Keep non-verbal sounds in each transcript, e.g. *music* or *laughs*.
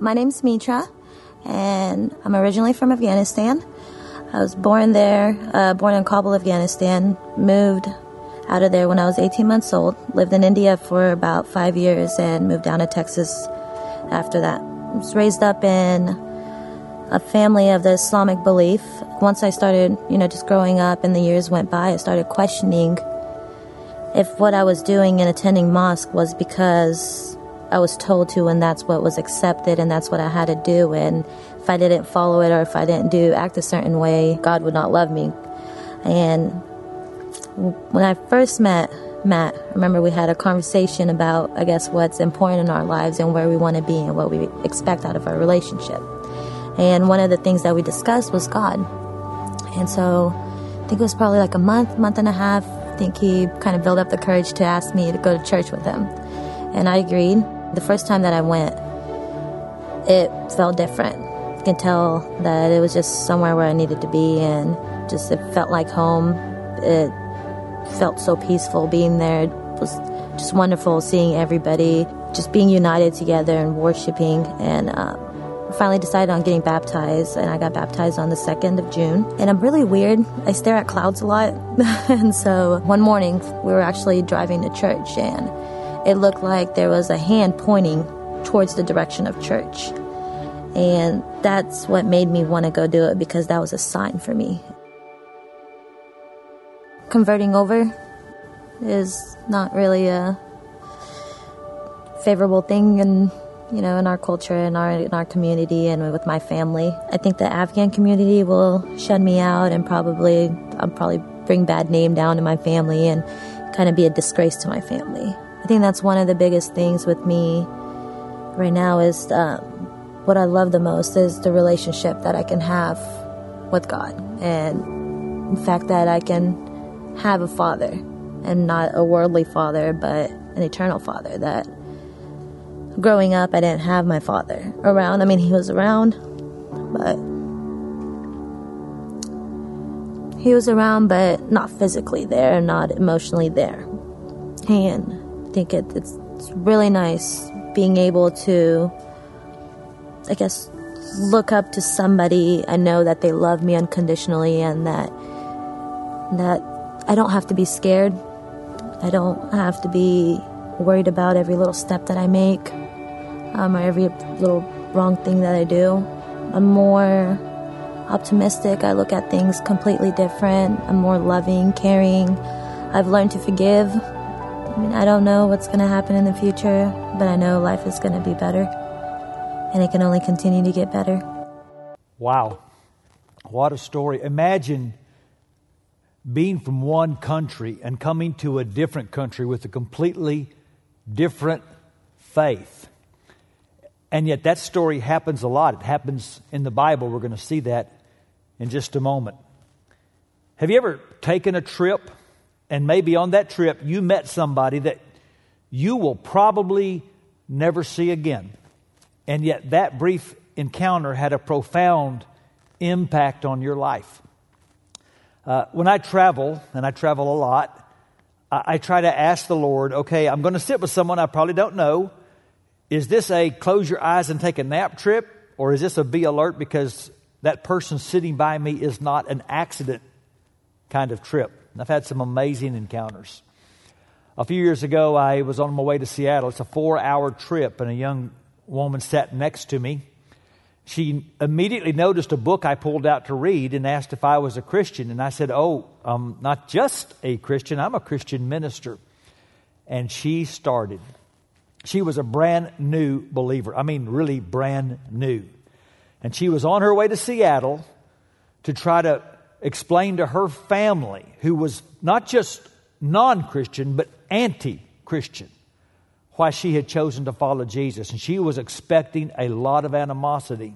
My name's Mitra, and I'm originally from Afghanistan. I was born there, uh, born in Kabul, Afghanistan, moved out of there when I was 18 months old, lived in India for about five years, and moved down to Texas after that. I was raised up in a family of the Islamic belief. Once I started, you know, just growing up and the years went by, I started questioning if what I was doing and attending mosque was because I was told to and that's what was accepted and that's what I had to do and if I didn't follow it or if I didn't do act a certain way, God would not love me. And when I first met Matt, remember we had a conversation about, I guess, what's important in our lives and where we want to be and what we expect out of our relationship. And one of the things that we discussed was God. And so I think it was probably like a month, month and a half. I think he kind of built up the courage to ask me to go to church with him. And I agreed. The first time that I went, it felt different. You can tell that it was just somewhere where I needed to be and just it felt like home. It felt so peaceful being there. It was just wonderful seeing everybody just being united together and worshiping and uh, finally decided on getting baptized, and I got baptized on the 2nd of June. And I'm really weird. I stare at clouds a lot. *laughs* and so one morning, we were actually driving to church, and it looked like there was a hand pointing towards the direction of church. And that's what made me want to go do it because that was a sign for me. Converting over is not really a favorable thing in you know, in our culture, in our in our community, and with my family. I think the Afghan community will shut me out, and probably I'll probably bring bad name down to my family, and kind of be a disgrace to my family. I think that's one of the biggest things with me right now is um, what I love the most is the relationship that I can have with God, and the fact that I can have a father, and not a worldly father, but an eternal father that growing up, I didn't have my father around. I mean, he was around, but he was around, but not physically there, not emotionally there. And think it, it's, it's really nice being able to, I guess, look up to somebody and know that they love me unconditionally and that that I don't have to be scared. I don't have to be worried about every little step that I make um, or every little wrong thing that I do. I'm more optimistic. I look at things completely different. I'm more loving, caring. I've learned to forgive. I mean, I don't know what's going to happen in the future, but I know life is going to be better. And it can only continue to get better. Wow. What a story. Imagine being from one country and coming to a different country with a completely different faith. And yet, that story happens a lot. It happens in the Bible. We're going to see that in just a moment. Have you ever taken a trip and maybe on that trip you met somebody that you will probably never see again? And yet, that brief encounter had a profound impact on your life. Uh, when I travel, and I travel a lot, I, I try to ask the Lord, okay, I'm going to sit with someone I probably don't know. Is this a close your eyes and take a nap trip? Or is this a be alert because that person sitting by me is not an accident kind of trip? I've had some amazing encounters. A few years ago, I was on my way to Seattle. It's a four hour trip, and a young woman sat next to me. She immediately noticed a book I pulled out to read and asked if I was a Christian. And I said, Oh, I'm not just a Christian, I'm a Christian minister. And she started. She was a brand new believer. I mean, really brand new. And she was on her way to Seattle to try to explain to her family, who was not just non Christian, but anti Christian, why she had chosen to follow Jesus. And she was expecting a lot of animosity.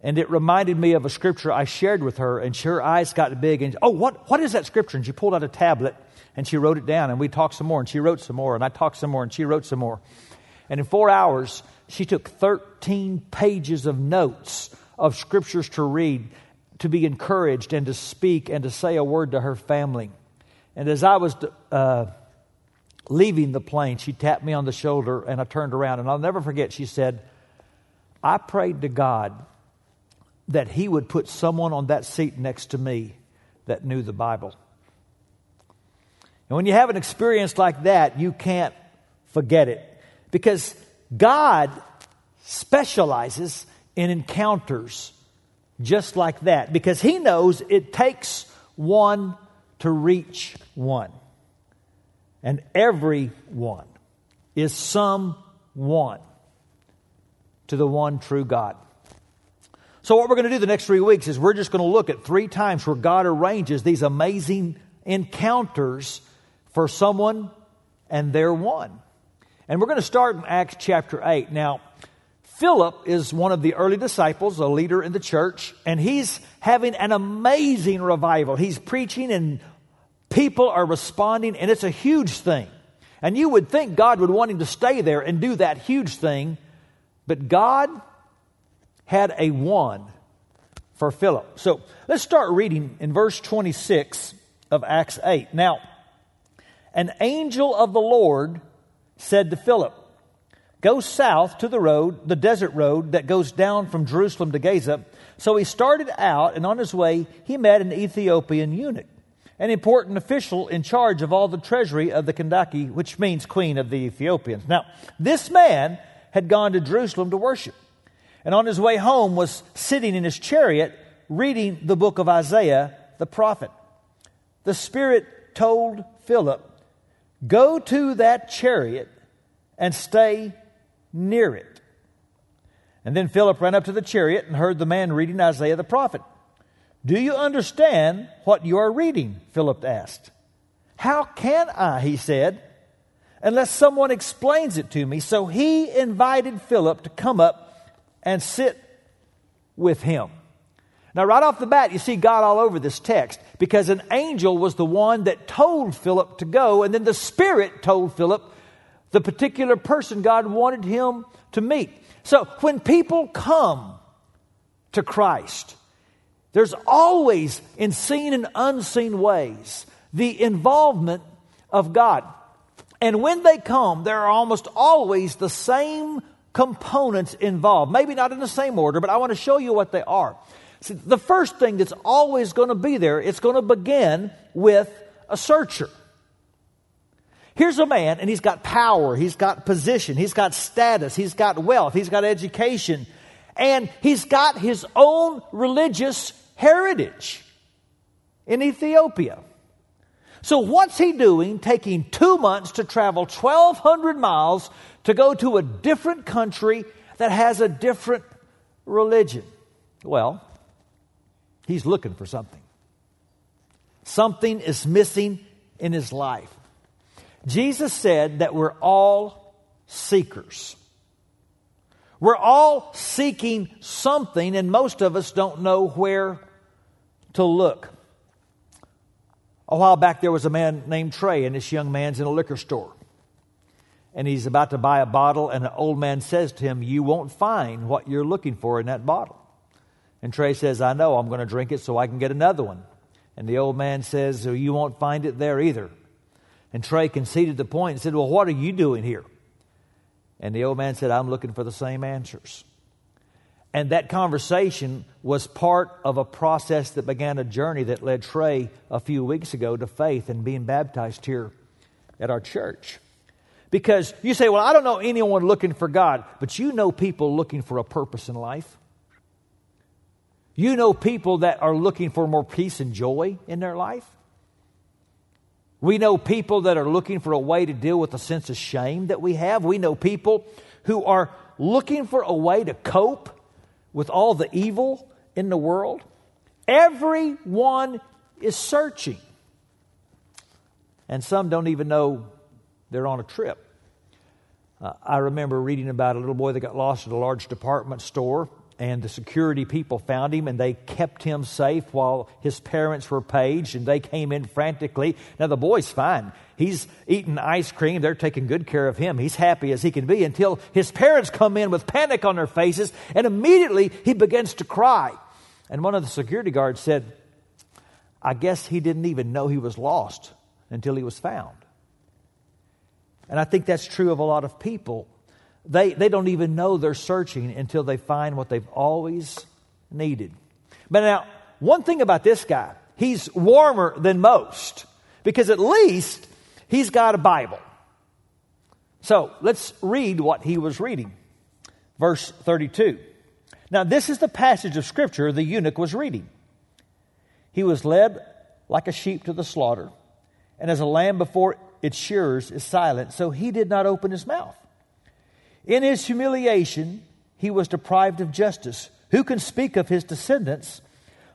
And it reminded me of a scripture I shared with her, and her eyes got big. And, oh, what, what is that scripture? And she pulled out a tablet and she wrote it down, and we talked some more, and she wrote some more, and I talked some more, and she wrote some more. And in four hours, she took 13 pages of notes of scriptures to read, to be encouraged, and to speak, and to say a word to her family. And as I was uh, leaving the plane, she tapped me on the shoulder, and I turned around, and I'll never forget, she said, I prayed to God that He would put someone on that seat next to me that knew the Bible. And when you have an experience like that, you can't forget it because God specializes in encounters just like that because He knows it takes one to reach one. And every one is some one to the one true God. So, what we're going to do the next three weeks is we're just going to look at three times where God arranges these amazing encounters for someone and their one. And we're going to start in Acts chapter 8. Now, Philip is one of the early disciples, a leader in the church, and he's having an amazing revival. He's preaching, and people are responding, and it's a huge thing. And you would think God would want him to stay there and do that huge thing, but God had a one for Philip. So let's start reading in verse 26 of Acts 8. Now, an angel of the Lord said to Philip, Go south to the road, the desert road that goes down from Jerusalem to Gaza. So he started out, and on his way, he met an Ethiopian eunuch, an important official in charge of all the treasury of the Kandake, which means queen of the Ethiopians. Now, this man had gone to Jerusalem to worship, and on his way home was sitting in his chariot reading the book of Isaiah the prophet. The Spirit told Philip, Go to that chariot and stay near it. And then Philip ran up to the chariot and heard the man reading Isaiah the prophet. Do you understand what you are reading? Philip asked. How can I, he said, unless someone explains it to me? So he invited Philip to come up and sit with him. Now, right off the bat, you see God all over this text because an angel was the one that told Philip to go, and then the Spirit told Philip the particular person God wanted him to meet. So when people come to Christ, there's always, in seen and unseen ways, the involvement of God. And when they come, there are almost always the same components involved. Maybe not in the same order, but I want to show you what they are. See, the first thing that's always going to be there, it's going to begin with a searcher. Here's a man, and he's got power, he's got position, he's got status, he's got wealth, he's got education, and he's got his own religious heritage in Ethiopia. So, what's he doing taking two months to travel 1,200 miles to go to a different country that has a different religion? Well, he's looking for something. Something is missing in his life. Jesus said that we're all seekers. We're all seeking something, and most of us don't know where to look. A while back, there was a man named Trey, and this young man's in a liquor store. And he's about to buy a bottle, and an old man says to him, You won't find what you're looking for in that bottle. And Trey says, I know, I'm going to drink it so I can get another one. And the old man says, You won't find it there either. And Trey conceded the point and said, Well, what are you doing here? And the old man said, I'm looking for the same answers. And that conversation was part of a process that began a journey that led Trey a few weeks ago to faith and being baptized here at our church. Because you say, Well, I don't know anyone looking for God, but you know people looking for a purpose in life. You know people that are looking for more peace and joy in their life. We know people that are looking for a way to deal with the sense of shame that we have. We know people who are looking for a way to cope with all the evil in the world. Everyone is searching. And some don't even know they're on a trip. Uh, I remember reading about a little boy that got lost at a large department store and the security people found him and they kept him safe while his parents were paged and they came in frantically. Now, the boy's fine. He's eating ice cream. They're taking good care of him. He's happy as he can be until his parents come in with panic on their faces and immediately he begins to cry. And one of the security guards said, I guess he didn't even know he was lost until he was found. And I think that's true of a lot of people they, they don't even know they're searching until they find what they've always needed. But now, one thing about this guy, he's warmer than most because at least he's got a Bible. So let's read what he was reading. Verse 32. Now, this is the passage of Scripture the eunuch was reading. He was led like a sheep to the slaughter, and as a lamb before its shearers is silent, so he did not open his mouth. In his humiliation, he was deprived of justice. Who can speak of his descendants?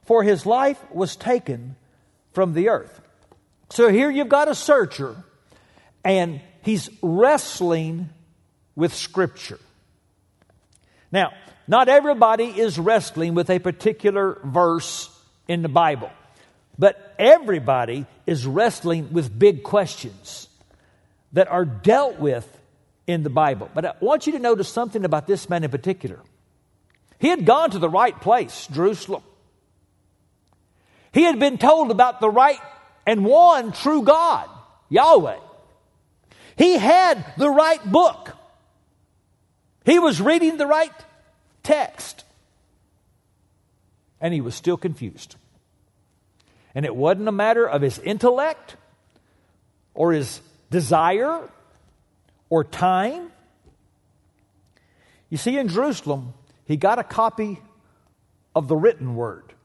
For his life was taken from the earth. So here you've got a searcher, and he's wrestling with Scripture. Now, not everybody is wrestling with a particular verse in the Bible, but everybody is wrestling with big questions that are dealt with in the Bible. But I want you to notice something about this man in particular. He had gone to the right place, Jerusalem. He had been told about the right and one true God, Yahweh. He had the right book. He was reading the right text. And he was still confused. And it wasn't a matter of his intellect or his desire or time. You see, in Jerusalem, he got a copy of the written word.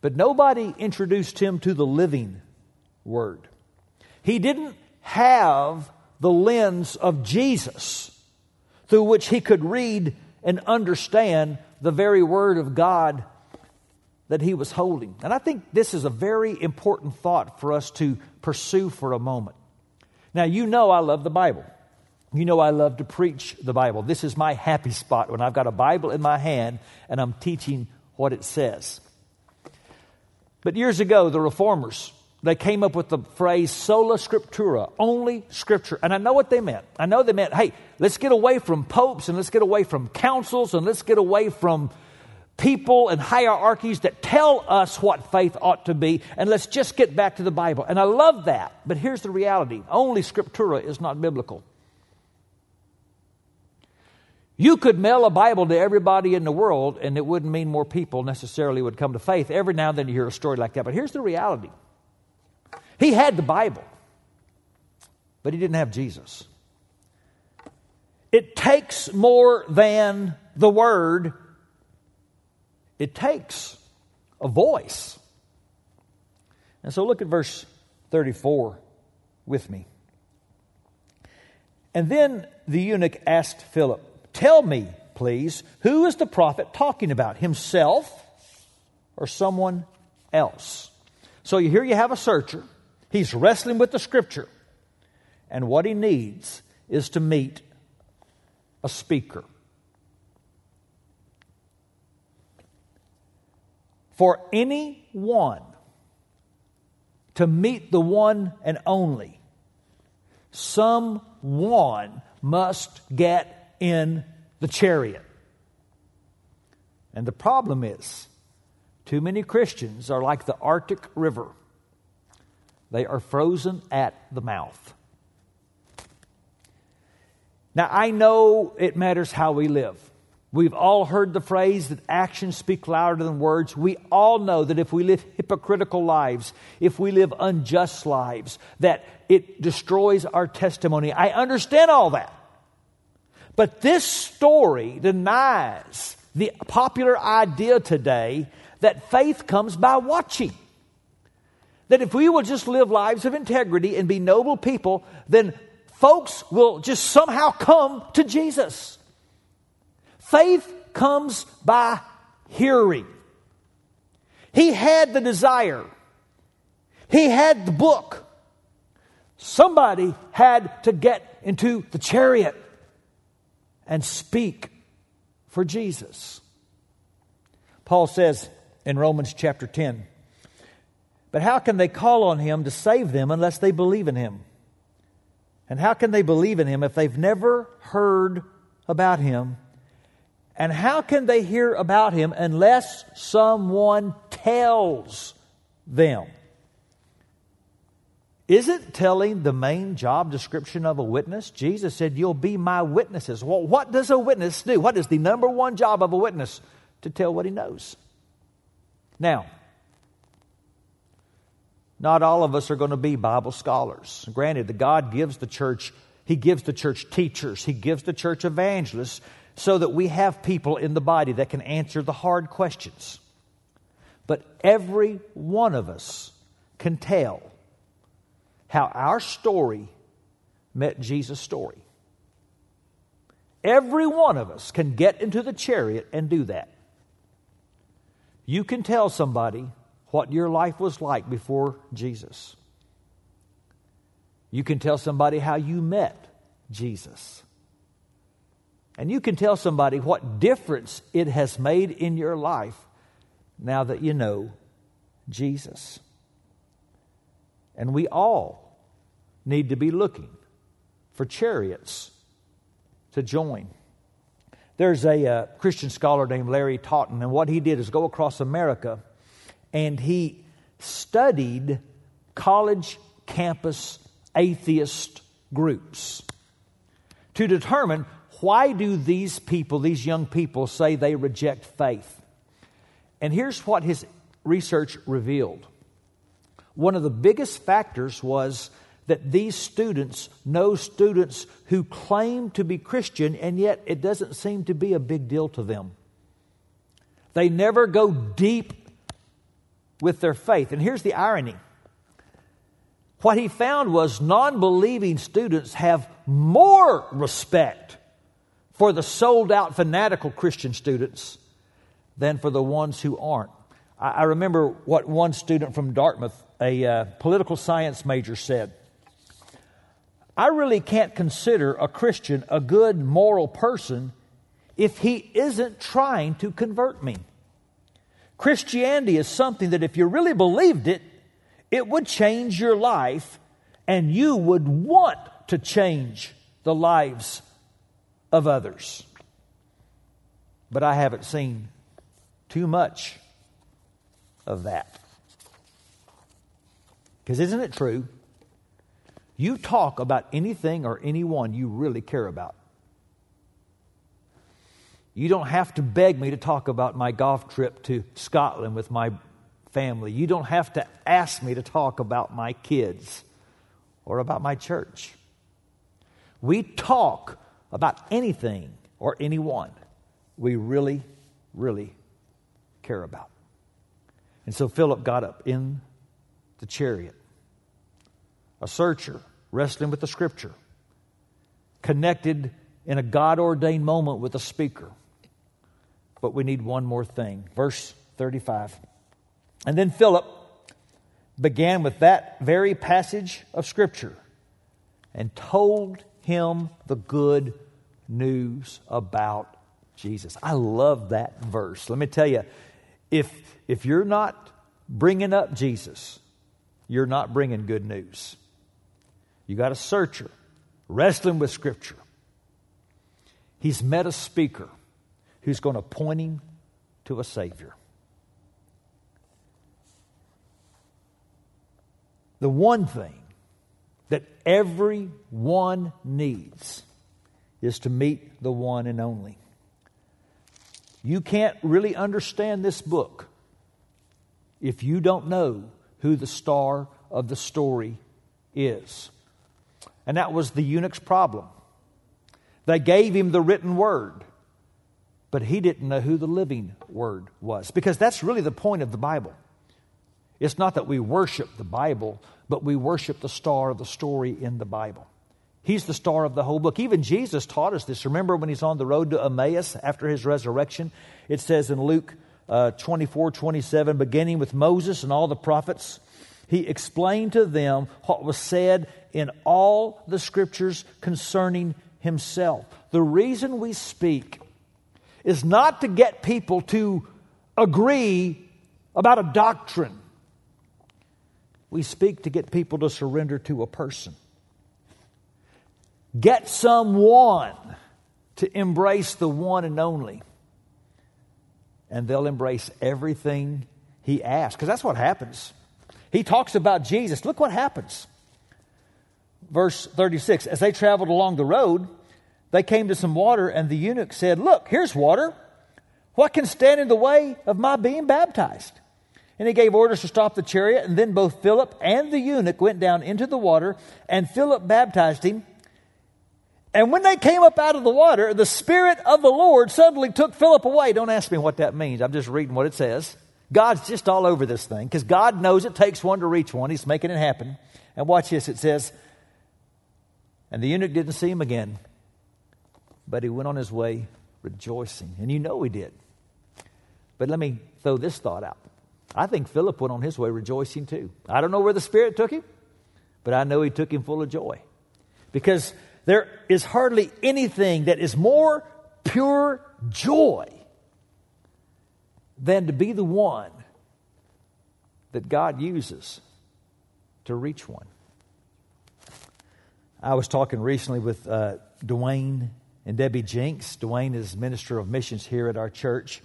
But nobody introduced him to the living word. He didn't have the lens of Jesus through which he could read and understand the very word of God that he was holding. And I think this is a very important thought for us to pursue for a moment. Now, you know I love the Bible. You know I love to preach the Bible. This is my happy spot when I've got a Bible in my hand and I'm teaching what it says. But years ago, the reformers, they came up with the phrase sola scriptura, only scripture. And I know what they meant. I know they meant, hey, let's get away from popes and let's get away from councils and let's get away from people and hierarchies that tell us what faith ought to be and let's just get back to the Bible. And I love that. But here's the reality only scriptura is not biblical. You could mail a Bible to everybody in the world, and it wouldn't mean more people necessarily would come to faith. Every now and then you hear a story like that. But here's the reality he had the Bible, but he didn't have Jesus. It takes more than the Word, it takes a voice. And so look at verse 34 with me. And then the eunuch asked Philip, Tell me, please, who is the prophet talking about, himself or someone else? So here you have a searcher He's wrestling with the scripture. And what he needs is to meet a speaker. For anyone to meet the one and only, someone must get in the chariot. And the problem is, too many Christians are like the Arctic River. They are frozen at the mouth. Now, I know it matters how we live. We've all heard the phrase that actions speak louder than words. We all know that if we live hypocritical lives, if we live unjust lives, that it destroys our testimony. I understand all that. But this story denies the popular idea today that faith comes by watching. That if we will just live lives of integrity and be noble people, then folks will just somehow come to Jesus. Faith comes by hearing. He had the desire, he had the book. Somebody had to get into the chariot and speak for Jesus. Paul says in Romans chapter 10 but how can they call on him to save them unless they believe in him? And how can they believe in him if they've never heard about him? And how can they hear about him unless someone tells them? isn't telling the main job description of a witness. Jesus said, You'll be my witnesses. Well, what does a witness do? What is the number one job of a witness? To tell what he knows. Now, not all of us are going to be Bible scholars. Granted, the God gives the church, He gives the church teachers, He gives the church evangelists, so that we have people in the body that can answer the hard questions. But every one of us can tell how our story met Jesus' story. Every one of us can get into the chariot and do that. You can tell somebody what your life was like before Jesus. You can tell somebody how you met Jesus. And you can tell somebody what difference it has made in your life now that you know Jesus. And we all need to be looking for chariots to join. There's a uh, Christian scholar named Larry Taunton, and what he did is go across America and he studied college campus atheist groups to determine why do these people these young people say they reject faith and here's what his research revealed one of the biggest factors was that these students know students who claim to be Christian, and yet it doesn't seem to be a big deal to them. They never go deep with their faith. And here's the irony what he found was non believing students have more respect for the sold out fanatical Christian students than for the ones who aren't. I, remember what one student from Dartmouth, a uh, political science major, said. I really can't consider a Christian a good moral person if he isn't trying to convert me. Christianity is something that if you really believed it, it would change your life and you would want to change the lives of others. But I haven't seen too much of that. Because isn't it true? You talk about anything or anyone you really care about. You don't have to beg me to talk about my golf trip to Scotland with my family. You don't have to ask me to talk about my kids or about my church. We talk about anything or anyone we really, really care about. And so Philip got up in the chariot a searcher, wrestling with the scripture, connected in a God ordained moment with a speaker. But we need one more thing. Verse 35. And then Philip began with that very passage of scripture and told him the good news about Jesus. I love that verse. Let me tell you, if, if you're not bringing up Jesus, you're not bringing good news. You got a searcher wrestling with Scripture. He's met a speaker who's going to point him to a Savior. The one thing that everyone needs is to meet the one and only. You can't really understand this book if you don't know who the star of the story is. And that was the eunuch's problem. They gave him the written word, but he didn't know who the living word was. Because that's really the point of the Bible. It's not that we worship the Bible, but we worship the star of the story in the Bible. He's the star of the whole book. Even Jesus taught us this. Remember when he's on the road to Emmaus after his resurrection? It says in Luke uh, 24 27, beginning with Moses and all the prophets, he explained to them what was said in all the scriptures concerning himself. The reason we speak is not to get people to agree about a doctrine. We speak to get people to surrender to a person. Get someone to embrace the one and only. And they'll embrace everything he asks. Because that's what happens. He talks about Jesus. Look what happens. verse 36 As they traveled along the road, they came to some water, and the eunuch said, Look, here's water. What can stand in the way of my being baptized? And he gave orders to stop the chariot, and then both Philip and the eunuch went down into the water, and Philip baptized him. And when they came up out of the water, the Spirit of the Lord suddenly took Philip away. Don't ask me what that means. I'm just reading what it says. God's just all over this thing because God knows it takes one to reach one. He's making it happen. And watch this it says, And the eunuch didn't see him again, but he went on his way rejoicing. And you know he did. But let me throw this thought out. I think Philip went on his way rejoicing too. I don't know where the Spirit took him, but I know he took him full of joy. Because there is hardly anything that is more pure joy than to be the one that God uses to reach one. I was talking recently with uh, Dwayne and Debbie Jinks. Dwayne is minister of missions here at our church,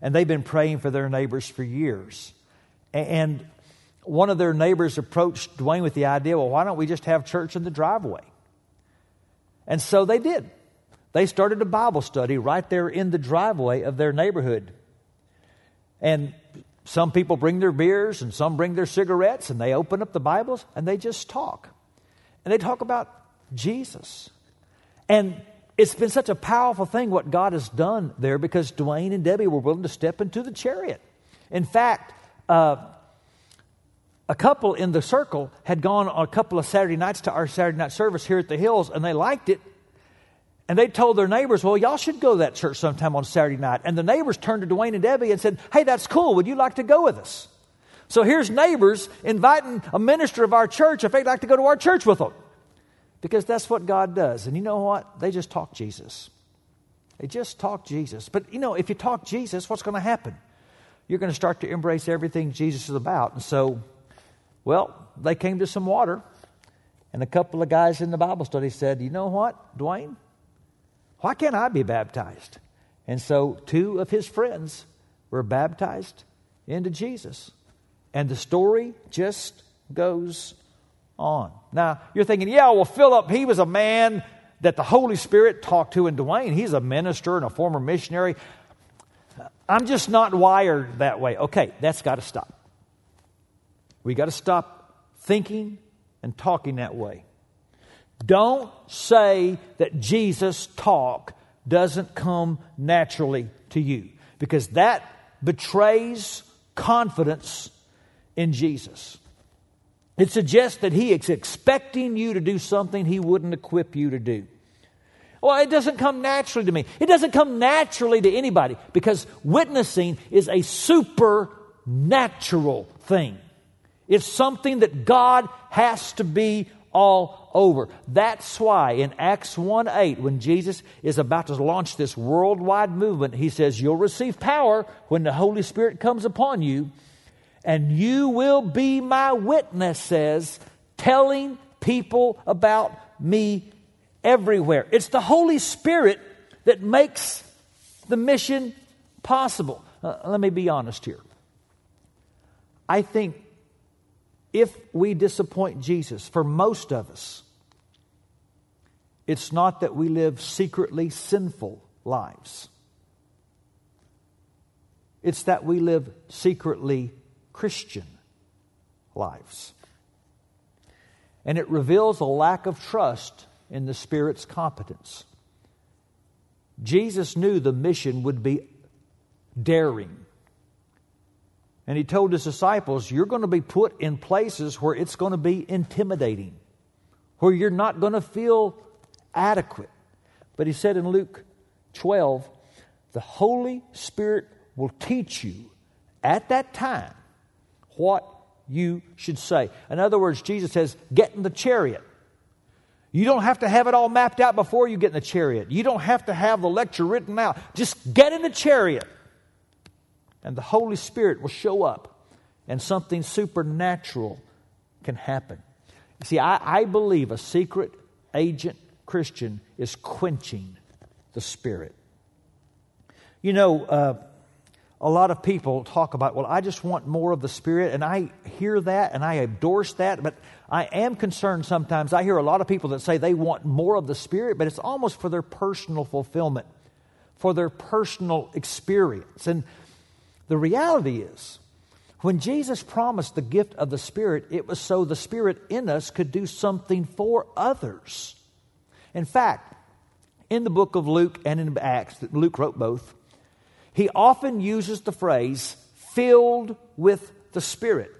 and they've been praying for their neighbors for years. And one of their neighbors approached Dwayne with the idea, well, why don't we just have church in the driveway? And so they did. They started a Bible study right there in the driveway of their neighborhood. And some people bring their beers and some bring their cigarettes and they open up the Bibles and they just talk. And they talk about Jesus. And it's been such a powerful thing what God has done there because Dwayne and Debbie were willing to step into the chariot. In fact, uh, a couple in the circle had gone on a couple of Saturday nights to our Saturday night service here at the Hills and they liked it and they told their neighbors, well, y'all should go to that church sometime on Saturday night. And the neighbors turned to Dwayne and Debbie and said, hey, that's cool. Would you like to go with us? So here's neighbors inviting a minister of our church if they'd like to go to our church with them. Because that's what God does. And you know what? They just talk Jesus. They just talk Jesus. But you know, if you talk Jesus, what's going to happen? You're going to start to embrace everything Jesus is about. And so, well, they came to some water. And a couple of guys in the Bible study said, You know what, Dwayne? Why can't I be baptized? And so two of his friends were baptized into Jesus. And the story just goes on. Now, you're thinking, yeah, well, Philip, he was a man that the Holy Spirit talked to in Dwayne. He's a minister and a former missionary. I'm just not wired that way. Okay, that's got to stop. We got to stop thinking and talking that way. Don't say that Jesus' talk doesn't come naturally to you because that betrays confidence in Jesus. It suggests that he is expecting you to do something he wouldn't equip you to do. Well, it doesn't come naturally to me. It doesn't come naturally to anybody because witnessing is a supernatural thing. It's something that God has to be all over. That's why in Acts 1 8, when Jesus is about to launch this worldwide movement, he says, You'll receive power when the Holy Spirit comes upon you, and you will be my witnesses, telling people about me everywhere. It's the Holy Spirit that makes the mission possible. Uh, let me be honest here. I think if we disappoint Jesus, for most of us, it's not that we live secretly sinful lives. It's that we live secretly Christian lives. And it reveals a lack of trust in the Spirit's competence. Jesus knew the mission would be daring and he told his disciples, You're going to be put in places where it's going to be intimidating, where you're not going to feel adequate. But he said in Luke 12, The Holy Spirit will teach you at that time what you should say. In other words, Jesus says, Get in the chariot. You don't have to have it all mapped out before you get in the chariot. You don't have to have the lecture written out. Just get in the chariot and the Holy Spirit will show up and something supernatural can happen. You See, I, I believe a secret agent Christian is quenching the Spirit. You know, uh, a lot of people talk about, well, I just want more of the Spirit, and I hear that and I endorse that, but I am concerned sometimes. I hear a lot of people that say they want more of the Spirit, but it's almost for their personal fulfillment, for their personal experience. And the reality is, when Jesus promised the gift of the Spirit, it was so the Spirit in us could do something for others. In fact, in the book of Luke and in Acts, that Luke wrote both, he often uses the phrase filled with the Spirit.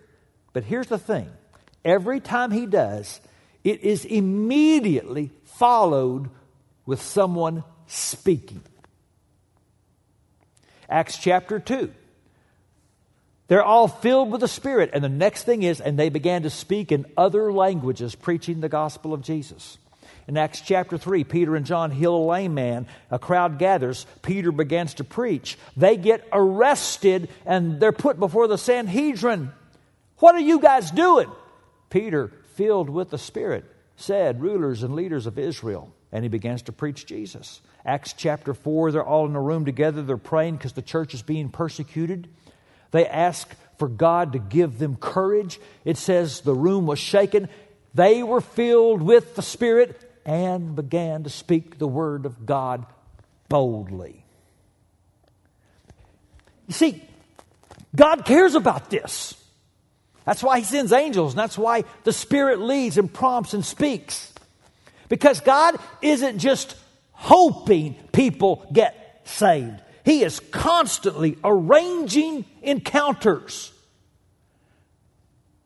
But here's the thing every time he does, it is immediately followed with someone speaking. Acts chapter 2. They're all filled with the Spirit. And the next thing is, and they began to speak in other languages, preaching the gospel of Jesus. In Acts chapter 3, Peter and John heal a lame man. A crowd gathers. Peter begins to preach. They get arrested and they're put before the Sanhedrin. What are you guys doing? Peter, filled with the Spirit, said, Rulers and leaders of Israel. And he begins to preach Jesus. Acts chapter 4, they're all in a room together. They're praying because the church is being persecuted. They ask for God to give them courage. It says the room was shaken. They were filled with the Spirit and began to speak the word of God boldly. You see, God cares about this. That's why He sends angels, and that's why the Spirit leads and prompts and speaks. Because God isn't just hoping people get saved, He is constantly arranging encounters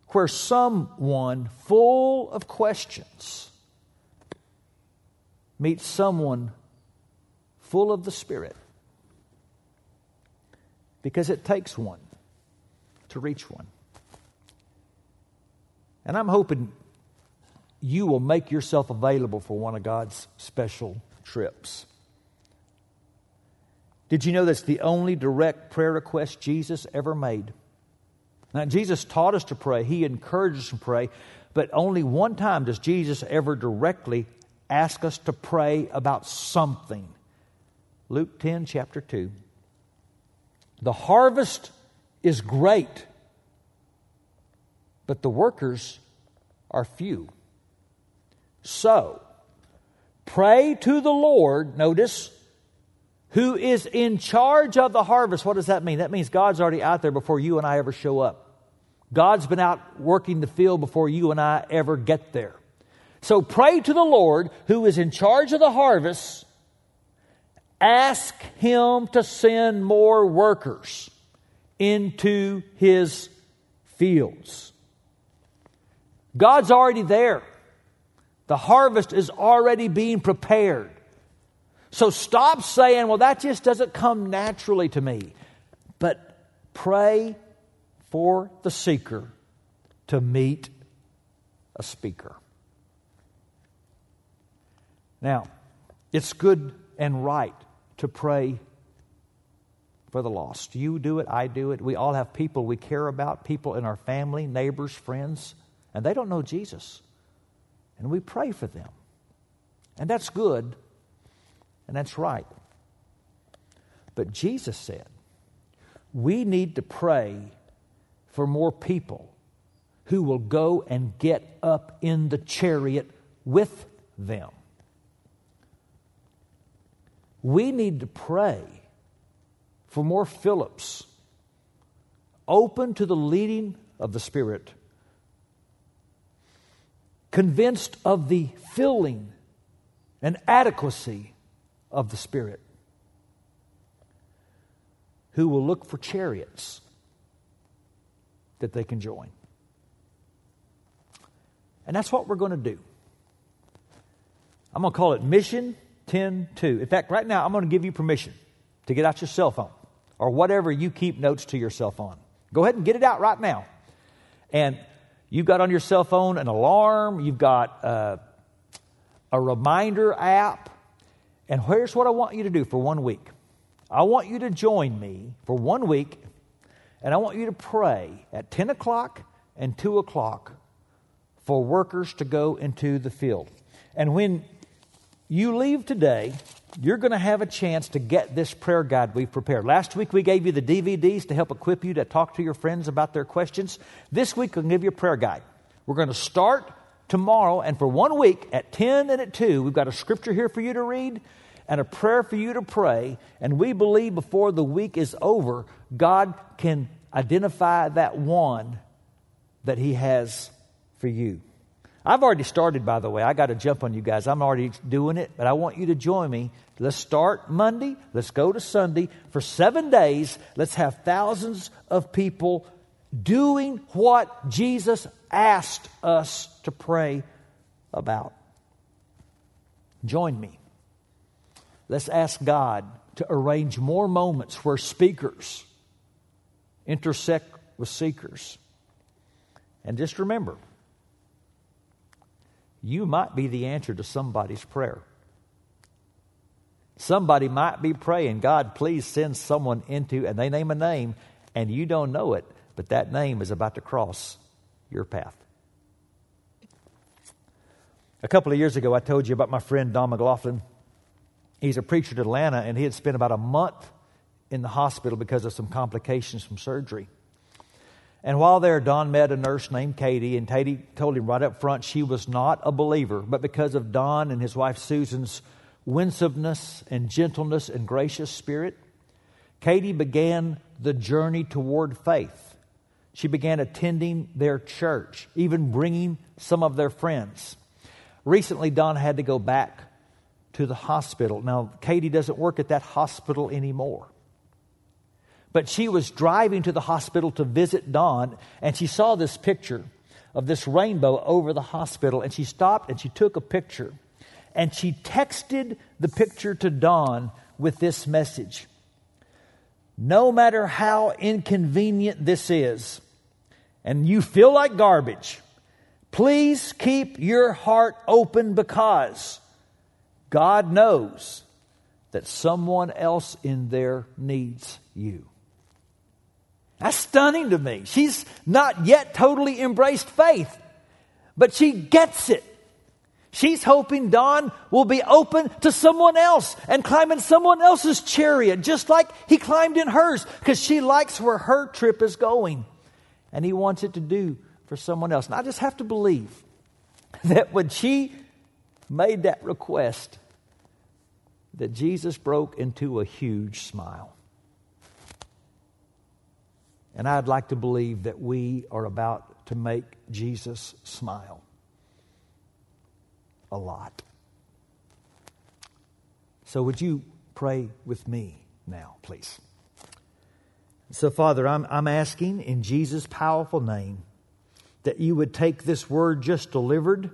where someone full of questions meets someone full of the Spirit. Because it takes one to reach one. And I'm hoping you will make yourself available for one of God's special trips. Did you know that's the only direct prayer request Jesus ever made? Now, Jesus taught us to pray, He encouraged us to pray, but only one time does Jesus ever directly ask us to pray about something. Luke 10, chapter 2. The harvest is great, but the workers are few. So, pray to the Lord, notice, who is in charge of the harvest. What does that mean? That means God's already out there before you and I ever show up. God's been out working the field before you and I ever get there. So pray to the Lord who is in charge of the harvest. Ask him to send more workers into his fields. God's already there. The harvest is already being prepared. So stop saying, well, that just doesn't come naturally to me. But pray for the seeker to meet a speaker. Now, it's good and right to pray for the lost. You do it, I do it. We all have people we care about, people in our family, neighbors, friends, and they don't know Jesus. And we pray for them. And that's good, and that's right. But Jesus said, we need to pray for more people who will go and get up in the chariot with them. We need to pray for more Philips, open to the leading of the Spirit, convinced of the filling and adequacy of the Spirit, who will look for chariots that they can join. And that's what we're going to do. I'm going to call it Mission 10 2. In fact, right now, I'm going to give you permission to get out your cell phone or whatever you keep notes to yourself on. Go ahead and get it out right now. And you've got on your cell phone an alarm, you've got uh, a reminder app. And here's what I want you to do for one week I want you to join me for one week, and I want you to pray at 10 o'clock and 2 o'clock for workers to go into the field. And when you leave today, you're going to have a chance to get this prayer guide we've prepared. Last week we gave you the DVDs to help equip you to talk to your friends about their questions. This week we'll give you a prayer guide. We're going to start tomorrow, and for one week at 10 and at 2, we've got a scripture here for you to read and a prayer for you to pray. And we believe before the week is over, God can identify that one that He has for you. I've already started, by the way. I got to jump on you guys. I'm already doing it, but I want you to join me. Let's start Monday. Let's go to Sunday. For seven days, let's have thousands of people doing what Jesus asked us to pray about. Join me. Let's ask God to arrange more moments where speakers intersect with seekers. And just remember, you might be the answer to somebody's prayer. Somebody might be praying, God, please send someone into, and they name a name, and you don't know it, but that name is about to cross your path. A couple of years ago, I told you about my friend Don McLaughlin. He's a preacher in Atlanta, and he had spent about a month in the hospital because of some complications from surgery. And while there, Don met a nurse named Katie, and Katie told him right up front she was not a believer, but because of Don and his wife Susan's winsomeness and gentleness and gracious spirit, Katie began the journey toward faith. She began attending their church, even bringing some of their friends. Recently, Don had to go back to the hospital. Now, Katie doesn't work at that hospital anymore. But she was driving to the hospital to visit Don, and she saw this picture of this rainbow over the hospital, and she stopped and she took a picture. And she texted the picture to Don with this message No matter how inconvenient this is, and you feel like garbage, please keep your heart open because God knows that someone else in there needs you. That's stunning to me. She's not yet totally embraced faith, but she gets it. She's hoping Don will be open to someone else and climb in someone else's chariot, just like he climbed in hers, because she likes where her trip is going. And he wants it to do for someone else. And I just have to believe *laughs* that when she made that request, that Jesus broke into a huge smile. And I'd like to believe that we are about to make Jesus smile a lot. So, would you pray with me now, please? So, Father, I'm, I'm asking in Jesus' powerful name that you would take this word just delivered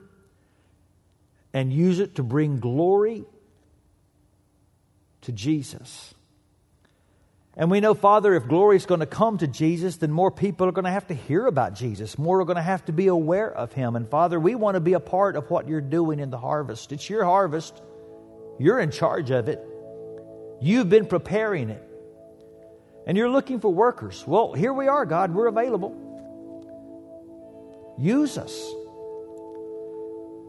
and use it to bring glory to Jesus. And we know, Father, if glory is going to come to Jesus, then more people are going to have to hear about Jesus. More are going to have to be aware of Him. And Father, we want to be a part of what you're doing in the harvest. It's your harvest, you're in charge of it, you've been preparing it. And you're looking for workers. Well, here we are, God, we're available. Use us.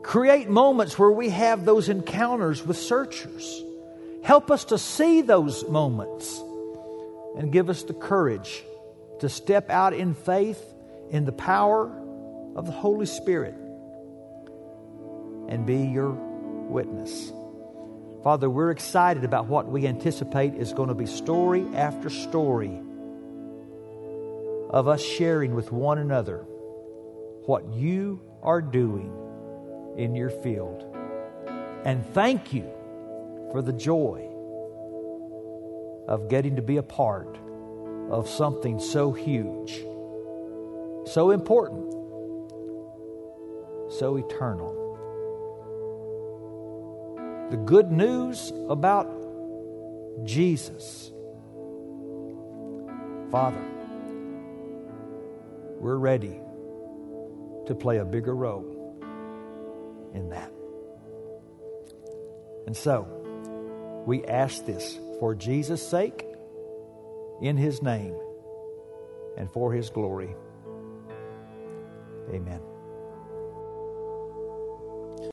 Create moments where we have those encounters with searchers. Help us to see those moments and give us the courage to step out in faith in the power of the Holy Spirit and be your witness. Father, we're excited about what we anticipate is going to be story after story of us sharing with one another what you are doing in your field. And thank you for the joy of getting to be a part of something so huge, so important, so eternal. The good news about Jesus. Father, we're ready to play a bigger role in that. And so, we ask this for Jesus' sake, in His name, and for His glory. Amen.